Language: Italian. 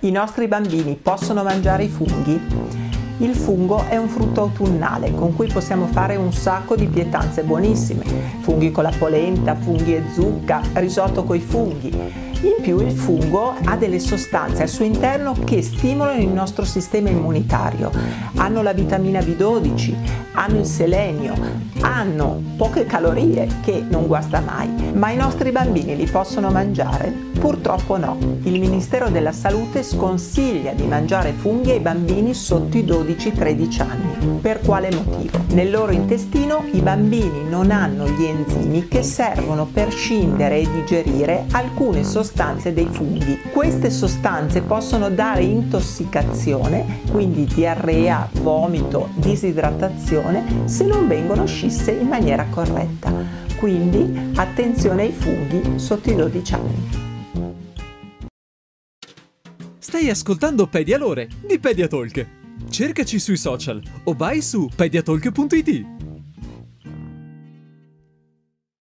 I nostri bambini possono mangiare i funghi? Il fungo è un frutto autunnale con cui possiamo fare un sacco di pietanze buonissime. Funghi con la polenta, funghi e zucca, risotto coi funghi. In più il fungo ha delle sostanze al suo interno che stimolano il nostro sistema immunitario. Hanno la vitamina B12, hanno il selenio, hanno poche calorie che non guasta mai. Ma i nostri bambini li possono mangiare? Purtroppo no. Il Ministero della Salute sconsiglia di mangiare funghi ai bambini sotto i 12-13 anni. Per quale motivo? Nel loro intestino i bambini non hanno gli enzimi che servono per scindere e digerire alcune sostanze dei funghi. Queste sostanze possono dare intossicazione, quindi diarrea, vomito, disidratazione, se non vengono scisse in maniera corretta. Quindi attenzione ai funghi sotto i 12 anni. Stai ascoltando Pedialore di Pediatalk. Cercaci sui social o vai su pediatalk.it.